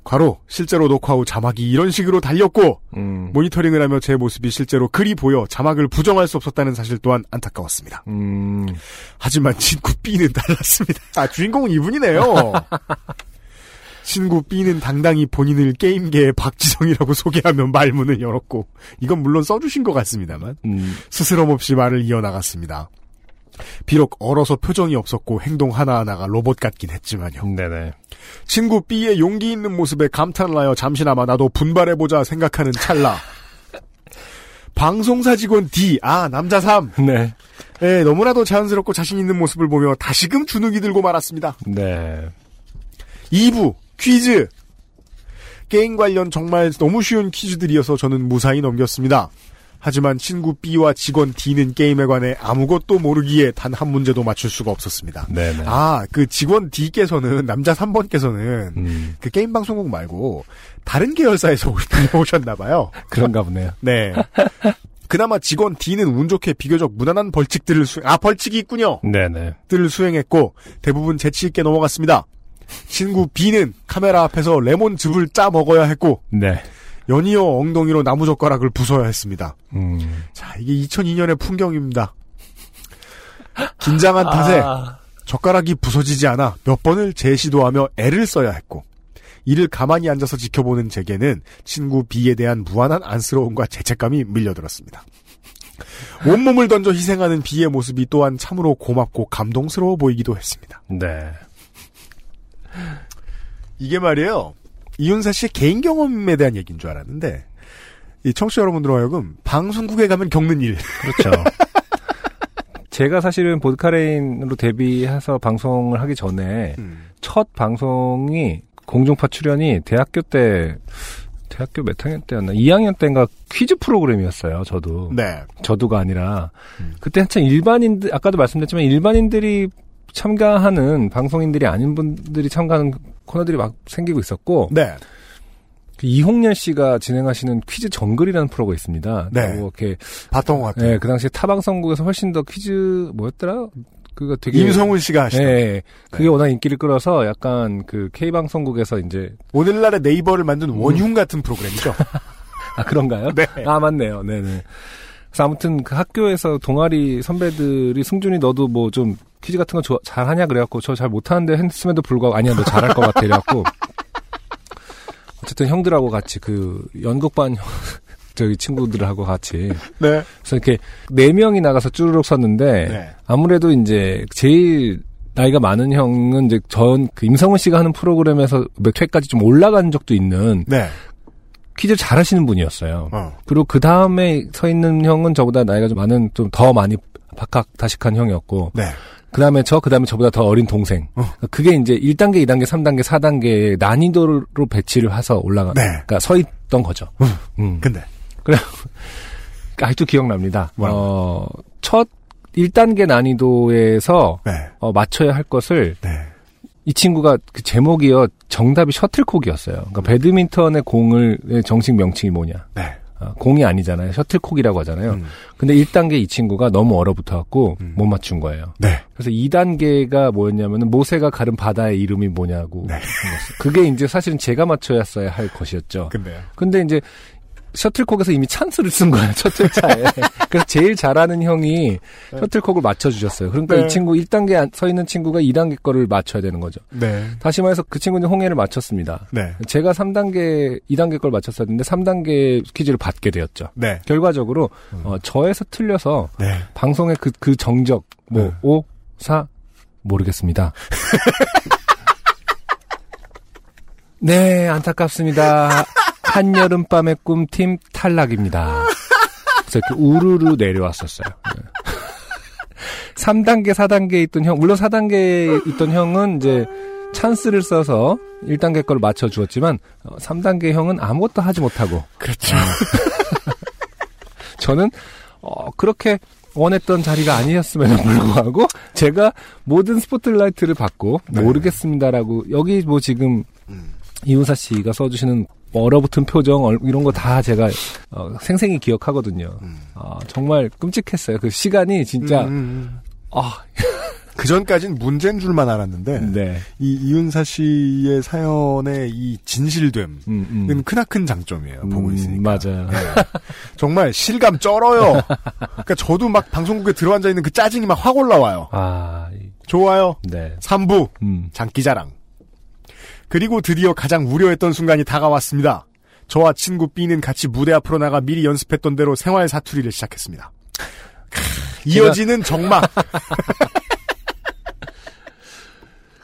과로 실제로 녹화 후 자막이 이런 식으로 달렸고 음, 모니터링을 하며 제 모습이 실제로 글이 보여 자막을 부정할 수 없었다는 사실 또한 안타까웠습니다. 음, 하지만 친구 B는 달랐습니다. 아, 주인공은 이분이네요. 친구 B는 당당히 본인을 게임계의 박지성이라고 소개하며 말문을 열었고, 이건 물론 써주신 것 같습니다만, 음, 스스럼 없이 말을 이어나갔습니다. 비록 얼어서 표정이 없었고 행동 하나하나가 로봇 같긴 했지만요. 네네. 친구 B의 용기 있는 모습에 감탄을 하여 잠시나마 나도 분발해보자 생각하는 찰나. 방송사 직원 D, 아, 남자 3. 네. 예, 너무나도 자연스럽고 자신 있는 모습을 보며 다시금 주눅이 들고 말았습니다. 네. 2부 퀴즈. 게임 관련 정말 너무 쉬운 퀴즈들이어서 저는 무사히 넘겼습니다. 하지만 친구 B와 직원 D는 게임에 관해 아무것도 모르기에 단 한 문제도 맞출 수가 없었습니다. 네네. 아, 그 직원 D께서는 남자 3번께서는 음, 그 게임 방송국 말고 다른 계열사에서 오셨나 봐요. 그런가 보네요. 네. 그나마 직원 D는 운 좋게 비교적 무난한 벌칙들을 수, 아, 벌칙이 있군요. 네네. 들을 수행했고 대부분 재치 있게 넘어갔습니다. 친구 B는 카메라 앞에서 레몬 즙을 짜 먹어야 했고 네. 연이어 엉덩이로 나무젓가락을 부숴야 했습니다. 음. 자 이게 2002년의 풍경입니다. 긴장한 탓에 아, 젓가락이 부서지지 않아 몇 번을 재시도하며 애를 써야 했고 이를 가만히 앉아서 지켜보는 제게는 친구 B에 대한 무한한 안쓰러움과 죄책감이 밀려들었습니다. 온몸을 던져 희생하는 B의 모습이 또한 참으로 고맙고 감동스러워 보이기도 했습니다. 네. 이게 말이에요. 이윤사 씨의 개인 경험에 대한 얘기인 줄 알았는데 이 청취자 여러분들 하여금 방송국에 가면 겪는 일. 그렇죠. 제가 사실은 보드카레인으로 데뷔해서 방송을 하기 전에 첫 방송이 공중파 출연이 대학교 때 대학교 몇 학년 때였나? 2학년 때인가 퀴즈 프로그램이었어요. 저도 네. 저도가 아니라 음. 그때 한참 일반인들 아까도 말씀드렸지만 일반인들이 참가하는 방송인들이 아닌 분들이 참가하는 코너들이 막 생기고 있었고 네. 그 이홍렬 씨가 진행하시는 퀴즈 정글이라는 프로가 있습니다. 네. 뭐 이렇게 봤던 것 같아요. 네, 그 당시에 타방송국에서 훨씬 더 퀴즈 뭐였더라? 그거 되게 임성훈 씨가 하시던 네, 그게 네. 워낙 인기를 끌어서 약간 그 K 방송국에서 이제 오늘날의 네이버를 만든 원흉 같은 프로그램이죠. 아 그런가요? 네. 아 맞네요. 네네. 그래서 아무튼 그 학교에서 동아리 선배들이 승준이 너도 뭐 좀 퀴즈 같은 거 잘하냐 그래갖고 저 잘 못하는데 했음에도 불구하고 아니야 너 잘할 것 같아 이래갖고 어쨌든 형들하고 같이 그 연극반 형- 저기 친구들하고 같이 네. 그래서 이렇게 네 명이 나가서 쭈르륵 섰는데 네. 아무래도 이제 제일 나이가 많은 형은 이제 전 그 임성훈 씨가 하는 프로그램에서 몇 회까지 좀 올라간 적도 있는 네. 퀴즈 잘 하시는 분이었어요. 어. 그리고 그 다음에 서 있는 형은 저보다 나이가 좀 많은 좀 더 많이 박학다식한 형이었고 네. 그 다음에 저, 그 다음에 저보다 더 어린 동생. 어. 그게 이제 1단계, 2단계, 3단계, 4단계 난이도로 배치를 해서 올라가, 네. 그러니까 서 있던 거죠. 음. 근데 아직도 기억납니다. 뭐라고요? 어, 첫 1단계 난이도에서 네. 어, 맞춰야 할 것을 네. 이 친구가 그 제목이요. 정답이 셔틀콕이었어요. 그러니까 배드민턴의 공을 정식 명칭이 뭐냐. 네. 어, 공이 아니잖아요. 셔틀콕이라고 하잖아요. 음. 근데 1단계 이 친구가 너무 얼어붙어갖고 음. 못 맞춘 거예요. 네. 그래서 2단계가 뭐였냐면은 모세가 가른 바다의 이름이 뭐냐고. 네. 그게 이제 사실은 제가 맞춰야어야 할 것이었죠. 근데요. 근데 이제 셔틀콕에서 이미 찬스를 쓴 거야, 첫 회차에. 그래서 제일 잘하는 형이 셔틀콕을 맞춰주셨어요. 그러니까 네. 이 친구 1단계에 서 있는 친구가 2단계 거를 맞춰야 되는 거죠. 네. 다시 말해서 그 친구는 홍해를 맞췄습니다. 네. 제가 3단계, 2단계 걸 맞췄었는데 3단계 퀴즈를 받게 되었죠. 네. 결과적으로 어, 저에서 틀려서 네. 방송의 그, 그 정적, 뭐, 네. 5, 4, 모르겠습니다. 네, 안타깝습니다. 한여름밤의 꿈팀 탈락입니다. 그래서 이렇게 우르르 내려왔었어요. 네. 3단계, 4단계에 있던 형, 물론 4단계에 있던 형은 이제 찬스를 써서 1단계 걸 맞춰주었지만, 3단계 형은 아무것도 하지 못하고, 그렇죠. 저는 어, 그렇게 원했던 자리가 아니었음에도 불구하고 제가 모든 스포트라이트를 받고 네. 모르겠습니다라고 여기 뭐 지금 음. 이훈사 씨가 써주시는 뭐 얼어붙은 표정 얼- 이런 거 다 제가 어, 생생히 기억하거든요. 음. 아, 정말 끔찍했어요. 그 시간이 진짜 음, 음. 아, 그 전까진 문제인 줄만 알았는데 네, 이 이윤사 씨의 사연의 이 진실됨은 음, 음. 크나큰 장점이에요. 보고 음, 있으니까. 맞아요. 네. 정말 실감 쩔어요. 그러니까 저도 막 방송국에 들어앉아 있는 그 짜증이 막 확 올라와요. 아, 이- 좋아요. 네, 3부 음, 장기자랑. 그리고 드디어 가장 우려했던 순간이 다가왔습니다. 저와 친구 B는 같이 무대 앞으로 나가 미리 연습했던 대로 생활 사투리를 시작했습니다. 크, 이어지는 정막.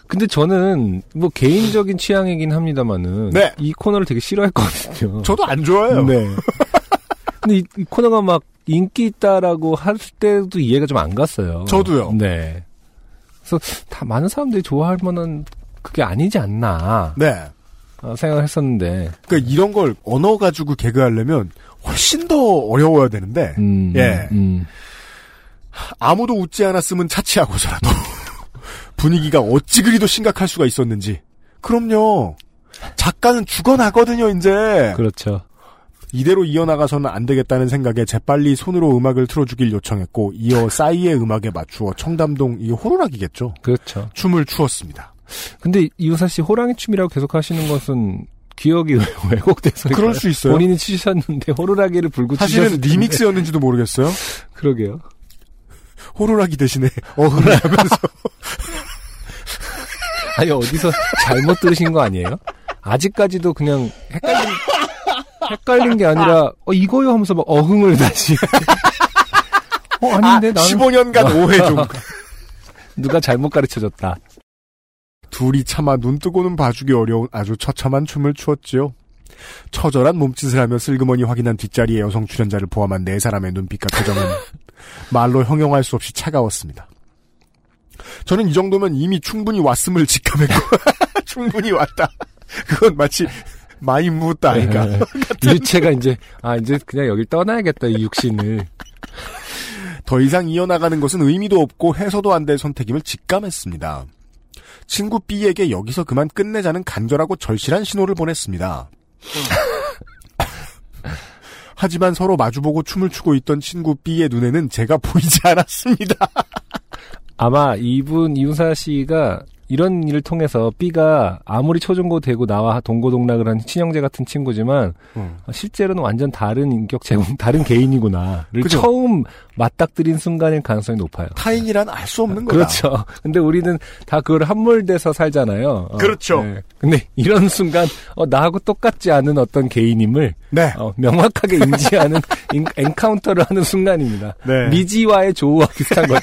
근데 저는 뭐 개인적인 취향이긴 합니다만은 네. 이 코너를 되게 싫어했거든요. 저도 안 좋아해요. 네. 근데 이, 이 코너가 막 인기 있다라고 할 때도 이해가 좀 안 갔어요. 저도요. 네. 그래서 다 많은 사람들이 좋아할 만한 그게 아니지 않나 네. 어, 생각을 했었는데. 그러니까 이런 걸 언어 가지고 개그하려면 훨씬 더 어려워야 되는데 음, 예. 음. 아무도 웃지 않았으면 차치하고서라도 분위기가 어찌 그리도 심각할 수가 있었는지. 그럼요. 작가는 죽어나거든요, 이제. 그렇죠. 이대로 이어나가서는 안 되겠다는 생각에 재빨리 손으로 음악을 틀어주길 요청했고, 이어 싸이의 음악에 맞추어 청담동, 이 호루라기겠죠. 그렇죠. 춤을 추었습니다. 근데 이우사 씨 호랑이 춤이라고 계속 하시는 것은 기억이 왜곡돼서 그럴 수 있어요. 본인이 추셨는데 호루라기를 불고 사실은. 리믹스였는지도 모르겠어요. 그러게요. 호루라기 대신에 어흥을 하면서. 아니 어디서 잘못 들으신 거 아니에요? 아직까지도 그냥 헷갈린 헷갈린 게 아니라 어 이거요 하면서 막 어흥을 다시 어 아닌데 나는 15년간 오해 중. 누가 잘못 가르쳐줬다. 둘이 차마 눈 뜨고는 봐주기 어려운 아주 처참한 춤을 추었지요. 처절한 몸짓을 하며 슬그머니 확인한 뒷자리의 여성 출연자를 포함한 네 사람의 눈빛과 표정은 말로 형용할 수 없이 차가웠습니다. 저는 이 정도면 이미 충분히 왔음을 직감했고 충분히 왔다. 그건 마치 많이 묻다 아닌가. 유체가 이제 아 이제 그냥 여길 떠나야겠다 이 육신을. 더 이상 이어나가는 것은 의미도 없고 해서도 안 될 선택임을 직감했습니다. 친구 B에게 여기서 그만 끝내자는 간절하고 절실한 신호를 보냈습니다. 하지만 서로 마주보고 춤을 추고 있던 친구 B의 눈에는 제가 보이지 않았습니다. 아마 이분 이윤사 씨가 이런 일을 통해서 B가 아무리 초중고 되고 나와 동고동락을 한 친형제 같은 친구지만 음. 실제로는 완전 다른 인격 제공, 다른 개인이구나를 그죠? 처음 맞닥뜨린 순간일 가능성이 높아요. 타인이란 알 수 없는 거다. 그렇죠. 근데 우리는 다 그걸 함몰돼서 살잖아요. 어, 그렇죠. 네. 근데 이런 순간 어, 나하고 똑같지 않은 어떤 개인임을 네. 어, 명확하게 인지하는 인- encounter를 하는 순간입니다. 네. 미지와의 조우와 비슷한 거죠.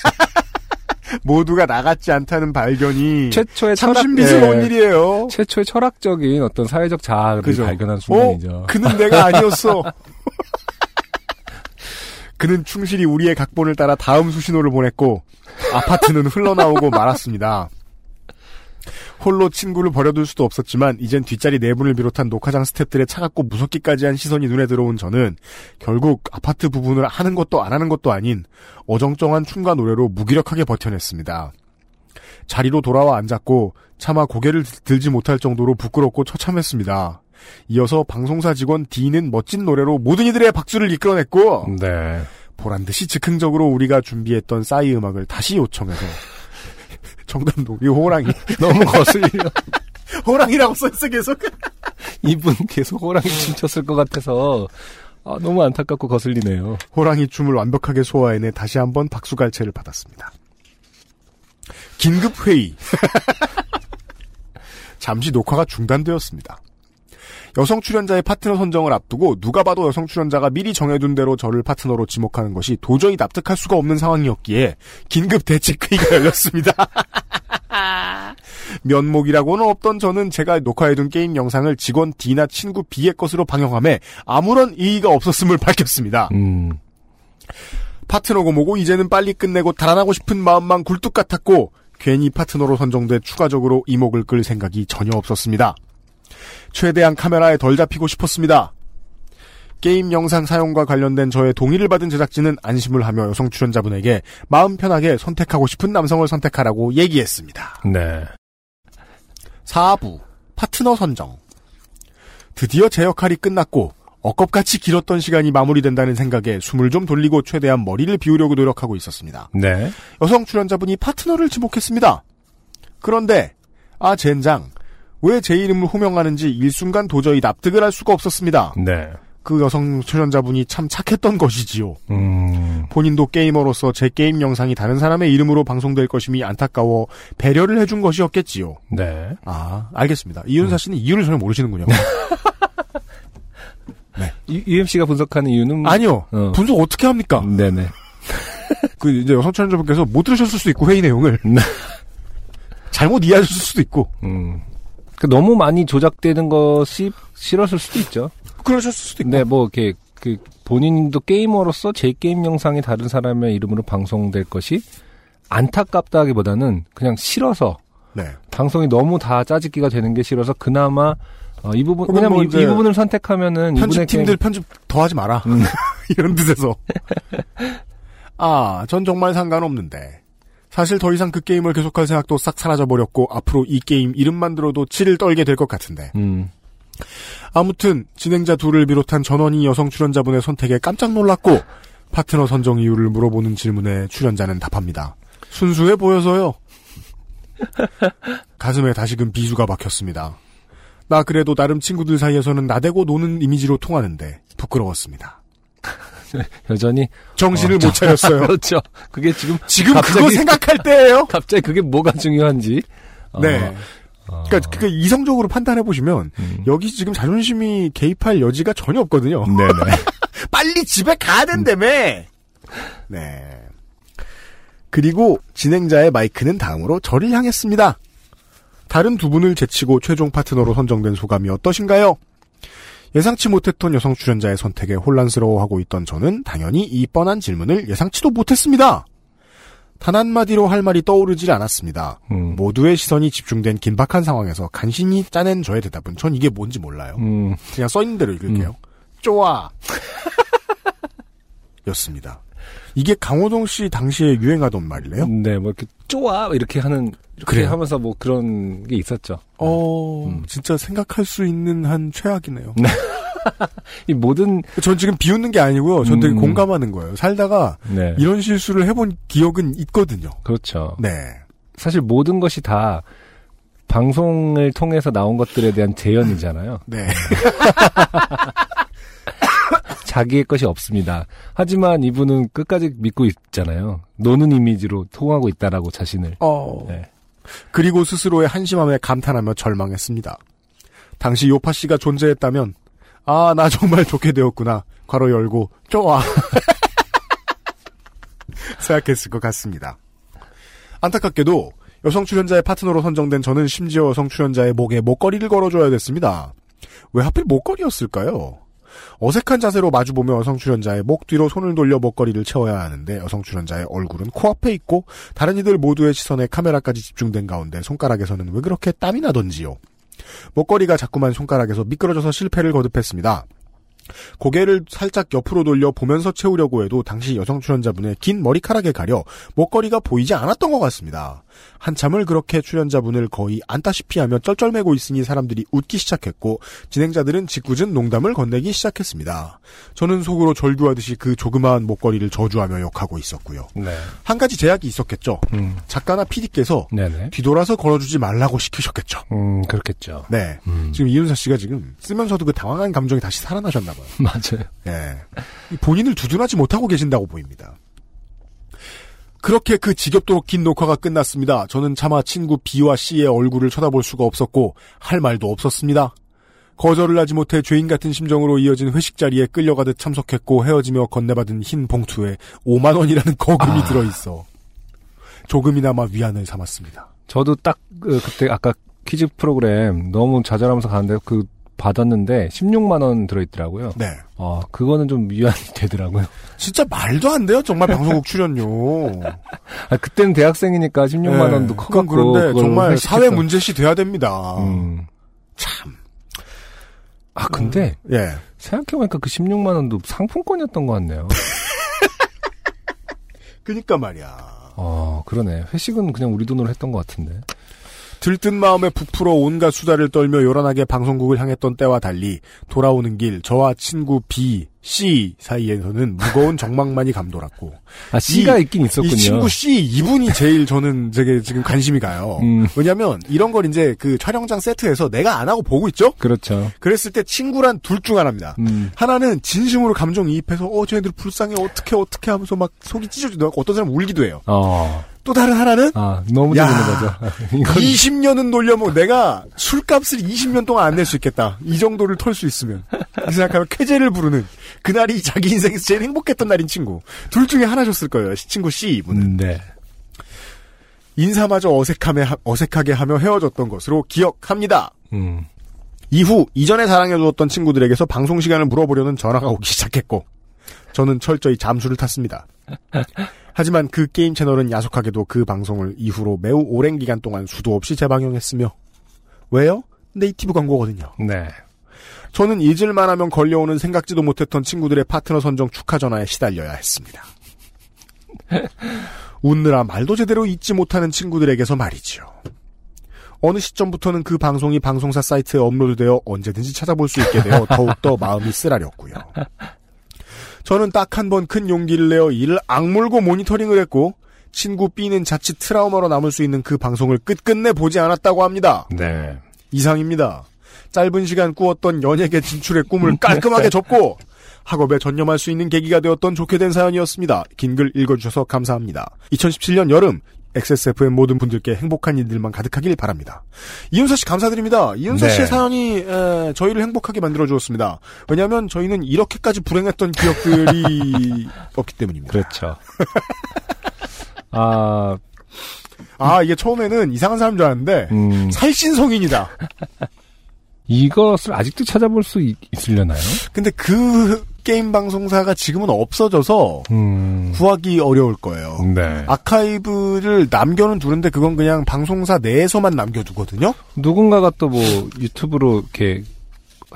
모두가 나같지 않다는 발견이 최초의 참 철학- 신비스러운 예. 일이에요. 최초의 철학적인 어떤 사회적 자아를 그죠? 발견한 어? 순간이죠. 그는 내가 아니었어. 그는 충실히 우리의 각본을 따라 다음 수신호를 보냈고 아파트는 흘러나오고 말았습니다. 홀로 친구를 버려둘 수도 없었지만 이젠 뒷자리 네 분을 비롯한 녹화장 스탭들의 차갑고 무섭기까지 한 시선이 눈에 들어온 저는 결국 아파트 부분을 하는 것도 안 하는 것도 아닌 어정쩡한 춤과 노래로 무기력하게 버텨냈습니다. 자리로 돌아와 앉았고 차마 고개를 들지 못할 정도로 부끄럽고 처참했습니다. 이어서 방송사 직원 D는 멋진 노래로 모든 이들의 박수를 이끌어냈고 네. 보란 듯이 즉흥적으로 우리가 준비했던 싸이 음악을 다시 요청해서 정담동 이 호랑이 너무 거슬려. 호랑이라고 써있어 계속 이분 계속 호랑이 춤췄을 것 같아서 아, 너무 안타깝고 거슬리네요. 호랑이 춤을 완벽하게 소화해내 다시 한번 박수갈채를 받았습니다. 긴급 회의. 잠시 녹화가 중단되었습니다. 여성 출연자의 파트너 선정을 앞두고 누가 봐도 여성 출연자가 미리 정해둔 대로 저를 파트너로 지목하는 것이 도저히 납득할 수가 없는 상황이었기에 긴급 대책 회의가 열렸습니다. 면목이라고는 없던 저는 제가 녹화해둔 게임 영상을 직원 D나 친구 B의 것으로 방영함에 아무런 이의가 없었음을 밝혔습니다. 음. 파트너고 뭐고 이제는 빨리 끝내고 달아나고 싶은 마음만 굴뚝 같았고 괜히 파트너로 선정돼 추가적으로 이목을 끌 생각이 전혀 없었습니다. 최대한 카메라에 덜 잡히고 싶었습니다. 게임 영상 사용과 관련된 저의 동의를 받은 제작진은 안심을 하며 여성 출연자분에게 마음 편하게 선택하고 싶은 남성을 선택하라고 얘기했습니다. 네. 4부 파트너 선정 드디어 제 역할이 끝났고 억겁같이 길었던 시간이 마무리된다는 생각에 숨을 좀 돌리고 최대한 머리를 비우려고 노력하고 있었습니다. 네. 여성 출연자분이 파트너를 지목했습니다. 그런데 아 젠장 왜 제 이름을 호명하는지 일순간 도저히 납득을 할 수가 없었습니다. 네. 그 여성 출연자분이 참 착했던 것이지요. 음. 본인도 게이머로서 제 게임 영상이 다른 사람의 이름으로 방송될 것임이 안타까워 배려를 해준 것이었겠지요. 네. 아, 알겠습니다. 이윤사 씨는 이유를 전혀 모르시는군요. 이- UMC가 분석하는 이유는 아니요. 어. 분석 어떻게 합니까? 네네. 그 이제 여성 출연자분께서 못 들으셨을 수도 있고 회의 내용을 네. 잘못 이해하셨을 수도 있고 음. 그 너무 많이 조작되는 것이 싫었을 수도 있죠. 그러셨을 수도 있고. 근데 뭐 이렇게 그 본인도 게이머로서 제 게임 영상이 다른 사람의 이름으로 방송될 것이 안타깝다기보다는 그냥 싫어서 네. 방송이 너무 다 짜집기가 되는 게 싫어서 그나마 어, 이 부분 왜냐면 뭐 이, 이 부분을 선택하면은 편집팀들 편집 더 하지 마라. 음. 이런 뜻에서. 아, 전 정말 상관없는데. 사실 더 이상 그 게임을 계속할 생각도 싹 사라져버렸고, 앞으로 이 게임 이름만 들어도 치를 떨게 될 것 같은데. 음. 아무튼, 진행자 둘을 비롯한 전원이 여성 출연자분의 선택에 깜짝 놀랐고, 파트너 선정 이유를 물어보는 질문에 출연자는 답합니다. 순수해 보여서요. 가슴에 다시금 비수가 박혔습니다. 나 그래도 나름 친구들 사이에서는 나대고 노는 이미지로 통하는데 부끄러웠습니다. 여전히 정신을 어, 못 차렸어요. 그렇죠. 그게 지금 지금 갑자기- 그거 생각할 때예요. 갑자기 그게 뭐가 중요한지. 어, 네. 어, 그러니까 그 이성적으로 판단해 보시면 음. 여기 지금 자존심이 개입할 여지가 전혀 없거든요. 네네. 빨리 집에 가야 된다며. 네. 그리고 진행자의 마이크는 다음으로 저를 향했습니다. 다른 두 분을 제치고 최종 파트너로 선정된 소감이 어떠신가요? 예상치 못했던 여성 출연자의 선택에 혼란스러워하고 있던 저는 당연히 이 뻔한 질문을 예상치도 못했습니다. 단 한마디로 할 말이 떠오르질 않았습니다. 음. 모두의 시선이 집중된 긴박한 상황에서 간신히 짜낸 저의 대답은 전 이게 뭔지 몰라요. 음. 그냥 써있는 대로 읽을게요. 좋아. 였습니다. 이게 강호동 씨 당시에 유행하던 말이래요? 네, 뭐 이렇게 쪼아 이렇게 하는 이렇게 그래요? 하면서 뭐 그런 게 있었죠. 어, 음. 진짜 생각할 수 있는 한 최악이네요. 이 모든 전 지금 비웃는 게 아니고요. 전 되게 음. 공감하는 거예요. 살다가 네, 이런 실수를 해본 기억은 있거든요. 그렇죠. 네. 사실 모든 것이 다 방송을 통해서 나온 것들에 대한 재현이잖아요. 네. 자기의 것이 없습니다. 하지만 이분은 끝까지 믿고 있잖아요. 노는 이미지로 통하고 있다라고 자신을. 어. 네. 그리고 스스로의 한심함에 감탄하며 절망했습니다. 당시 요파 씨가 존재했다면, 아, 나 정말 좋게 되었구나. 괄호 열고, 좋아. 생각했을 것 같습니다. 안타깝게도 여성 출연자의 파트너로 선정된 저는 심지어 여성 출연자의 목에 목걸이를 걸어줘야 됐습니다. 왜 하필 목걸이였을까요? 어색한 자세로 마주보며 여성 출연자의 목 뒤로 손을 돌려 목걸이를 채워야 하는데 여성 출연자의 얼굴은 코앞에 있고 다른 이들 모두의 시선에 카메라까지 집중된 가운데 손가락에서는 왜 그렇게 땀이 나던지요. 목걸이가 자꾸만 손가락에서 미끄러져서 실패를 거듭했습니다. 고개를 살짝 옆으로 돌려 보면서 채우려고 해도 당시 여성 출연자분의 긴 머리카락에 가려 목걸이가 보이지 않았던 것 같습니다. 한참을 그렇게 출연자분을 거의 안다시피 하며 쩔쩔매고 있으니 사람들이 웃기 시작했고 진행자들은 짓궂은 농담을 건네기 시작했습니다. 저는 속으로 절규하듯이 그 조그마한 목걸이를 저주하며 욕하고 있었고요. 네. 한 가지 제약이 있었겠죠. 음. 작가나 PD께서 네네. 뒤돌아서 걸어주지 말라고 시키셨겠죠. 음, 그렇겠죠. 네. 음. 지금 이윤사 씨가 지금 쓰면서도 그 당황한 감정이 다시 살아나셨나 봐요. 맞아요. 예. 본인을 두둔하지 못하고 계신다고 보입니다. 그렇게 그 지겹도록 긴 녹화가 끝났습니다. 저는 차마 친구 B와 C의 얼굴을 쳐다볼 수가 없었고 할 말도 없었습니다. 거절을 하지 못해 죄인 같은 심정으로 이어진 회식 자리에 끌려가듯 참석했고 헤어지며 건네받은 흰 봉투에 5만 원이라는 거금이 아. 들어 있어 조금이나마 위안을 삼았습니다. 저도 딱 그, 그때 아까 퀴즈 프로그램 너무 좌절하면서 가는데 그 받았는데 16만 원 들어있더라고요. 네. 어, 그거는 좀 위안이 되더라고요. 진짜 말도 안 돼요. 정말 방송국 출연료. 아, 그때는 대학생이니까 16만 네. 원도 커갖고 그런데 정말 사회 문제시 돼야 됩니다. 음. 참. 아 근데 예. 생각해보니까 그 16만 원도 상품권이었던 것 같네요. 그니까 말이야. 어 그러네. 회식은 그냥 우리 돈으로 했던 것 같은데. 들뜬 마음에 부풀어 온갖 수다를 떨며 요란하게 방송국을 향했던 때와 달리 돌아오는 길 저와 친구 B, C 사이에서는 무거운 정막만이 감돌았고 아 C가 이- 있긴 있었군요. 이 친구 C 이분이 제일 저는 되게 지금 관심이 가요. 음. 왜냐면 이런 걸 이제 그 촬영장 세트에서 내가 안 하고 보고 있죠? 그렇죠. 그랬을 때 친구란 둘 중 하나입니다. 음. 하나는 진심으로 감정이입해서 어 쟤네들 불쌍해 어떻게 어떻게 하면서 막 속이 찢어지고 어떤 사람 은 울기도 해요. 어. 또 다른 하나는 아 너무 야. 재밌는 거죠. 이건 20년은 놀려면 내가 술값을 20년 동안 안 낼 수 있겠다. 이 정도를 털 수 있으면. 이 생각하면 쾌재를 부르는 그날이 자기 인생에서 제일 행복했던 날인 친구. 둘 중에 하나셨을 거예요. 친구 C 이분은. 음, 네. 인사마저 어색함에, 어색하게 하며 헤어졌던 것으로 기억합니다. 음. 이후 이전에 사랑해주었던 친구들에게서 방송 시간을 물어보려는 전화가 오기 시작했고 저는 철저히 잠수를 탔습니다. 하지만 그 게임 채널은 야속하게도 그 방송을 이후로 매우 오랜 기간 동안 수도 없이 재방영했으며 왜요? 네이티브 광고거든요. 네. 저는 잊을만 하면 걸려오는 생각지도 못했던 친구들의 파트너 선정 축하 전화에 시달려야 했습니다. 웃느라 말도 제대로 잊지 못하는 친구들에게서 말이지요. 어느 시점부터는 그 방송이 방송사 사이트에 업로드되어 언제든지 찾아볼 수 있게 되어 더욱더 마음이 쓰라렸고요. 저는 딱 한 번 큰 용기를 내어 이를 악물고 모니터링을 했고 친구 B는 자칫 트라우마로 남을 수 있는 그 방송을 끝끝내 보지 않았다고 합니다. 네. 이상입니다. 짧은 시간 꾸었던 연예계 진출의 꿈을 깔끔하게 접고 학업에 전념할 수 있는 계기가 되었던 좋게 된 사연이었습니다. 긴 글 읽어주셔서 감사합니다. 2017년 여름 XSFM 모든 분들께 행복한 일들만 가득하길 바랍니다. 이윤서 씨 감사드립니다. 이윤서 네. 씨의 사연이 에, 저희를 행복하게 만들어 주었습니다. 왜냐하면 저희는 이렇게까지 불행했던 기억들이 없기 때문입니다. 그렇죠. 아, 아 이게 처음에는 이상한 사람 줄 알았는데 음, 살신 성인이다. 이것을 아직도 찾아볼 수 있, 있으려나요? 근데 그 게임 방송사가 지금은 없어져서 음, 구하기 어려울 거예요. 네. 아카이브를 남겨는 두는데 그건 그냥 방송사 내에서만 남겨두거든요. 누군가가 또 뭐 유튜브로 이렇게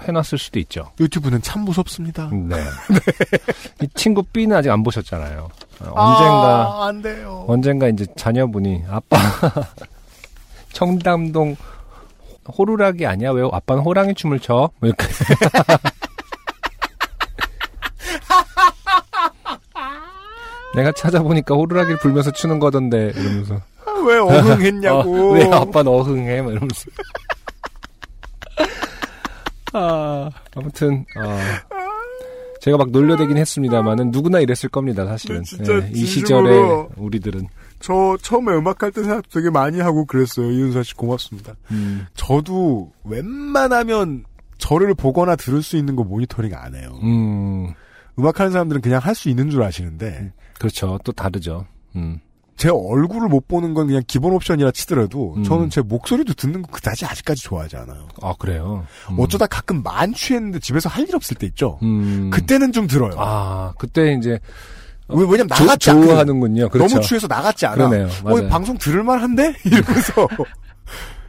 해놨을 수도 있죠. 유튜브는 참 무섭습니다. 네. 이 친구 B는 아직 안 보셨잖아요. 어, 언젠가, 아, 안 돼요. 언젠가 이제 자녀분이 아빠 청담동 호루라기 아니야? 왜 아빠는 호랑이 춤을 춰? 뭐 이렇게. 내가 찾아보니까 호루라기를 불면서 추는 거던데 이러면서 왜 어흥했냐고. 어, 왜 아빠는 어흥해? 뭐 이러면서 아, 아무튼 어, 제가 막 놀려대긴 했습니다만은 누구나 이랬을 겁니다 사실은 네, 예, 이. 시절에 우리들은 저 처음에 음악할 때 생각 되게 많이 하고 그랬어요. 이윤서 씨 고맙습니다. 음, 저도 웬만하면 저를 보거나 들을 수 있는 거 모니터링 안 해요. 음 음악하는 사람들은 그냥 할 수 있는 줄 아시는데 그렇죠 또 다르죠 음. 제 얼굴을 못 보는 건 그냥 기본 옵션이라 치더라도 음. 저는 제 목소리도 듣는 거 그다지 아직까지 좋아하지 않아요. 아 그래요. 음. 어쩌다 가끔 만취했는데 집에서 할 일 없을 때 있죠. 음. 그때는 좀 들어요. 아 그때 이제 왜, 왜냐면 조- 나갔지 않거든. 좋아하는군요. 그렇죠. 너무 취해서 나갔지 않아. 그러네요. 어. 방송 들을만한데? 이러면서.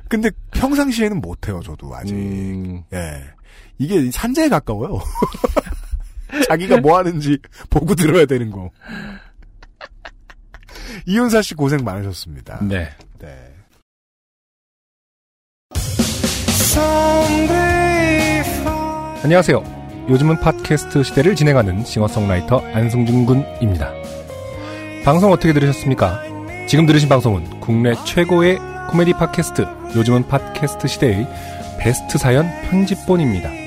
근데 평상시에는 못해요, 저도 아직. 음, 예. 이게 산재에 가까워요. 자기가 뭐 하는지 보고 들어야 되는 거. 이윤사 씨 고생 많으셨습니다. 네. 네. 안녕하세요. 요즘은 팟캐스트 시대를 진행하는 싱어송라이터 안승준 군입니다. 방송 어떻게 들으셨습니까? 지금 들으신 방송은 국내 최고의 코미디 팟캐스트 요즘은 팟캐스트 시대의 베스트 사연 편집본입니다.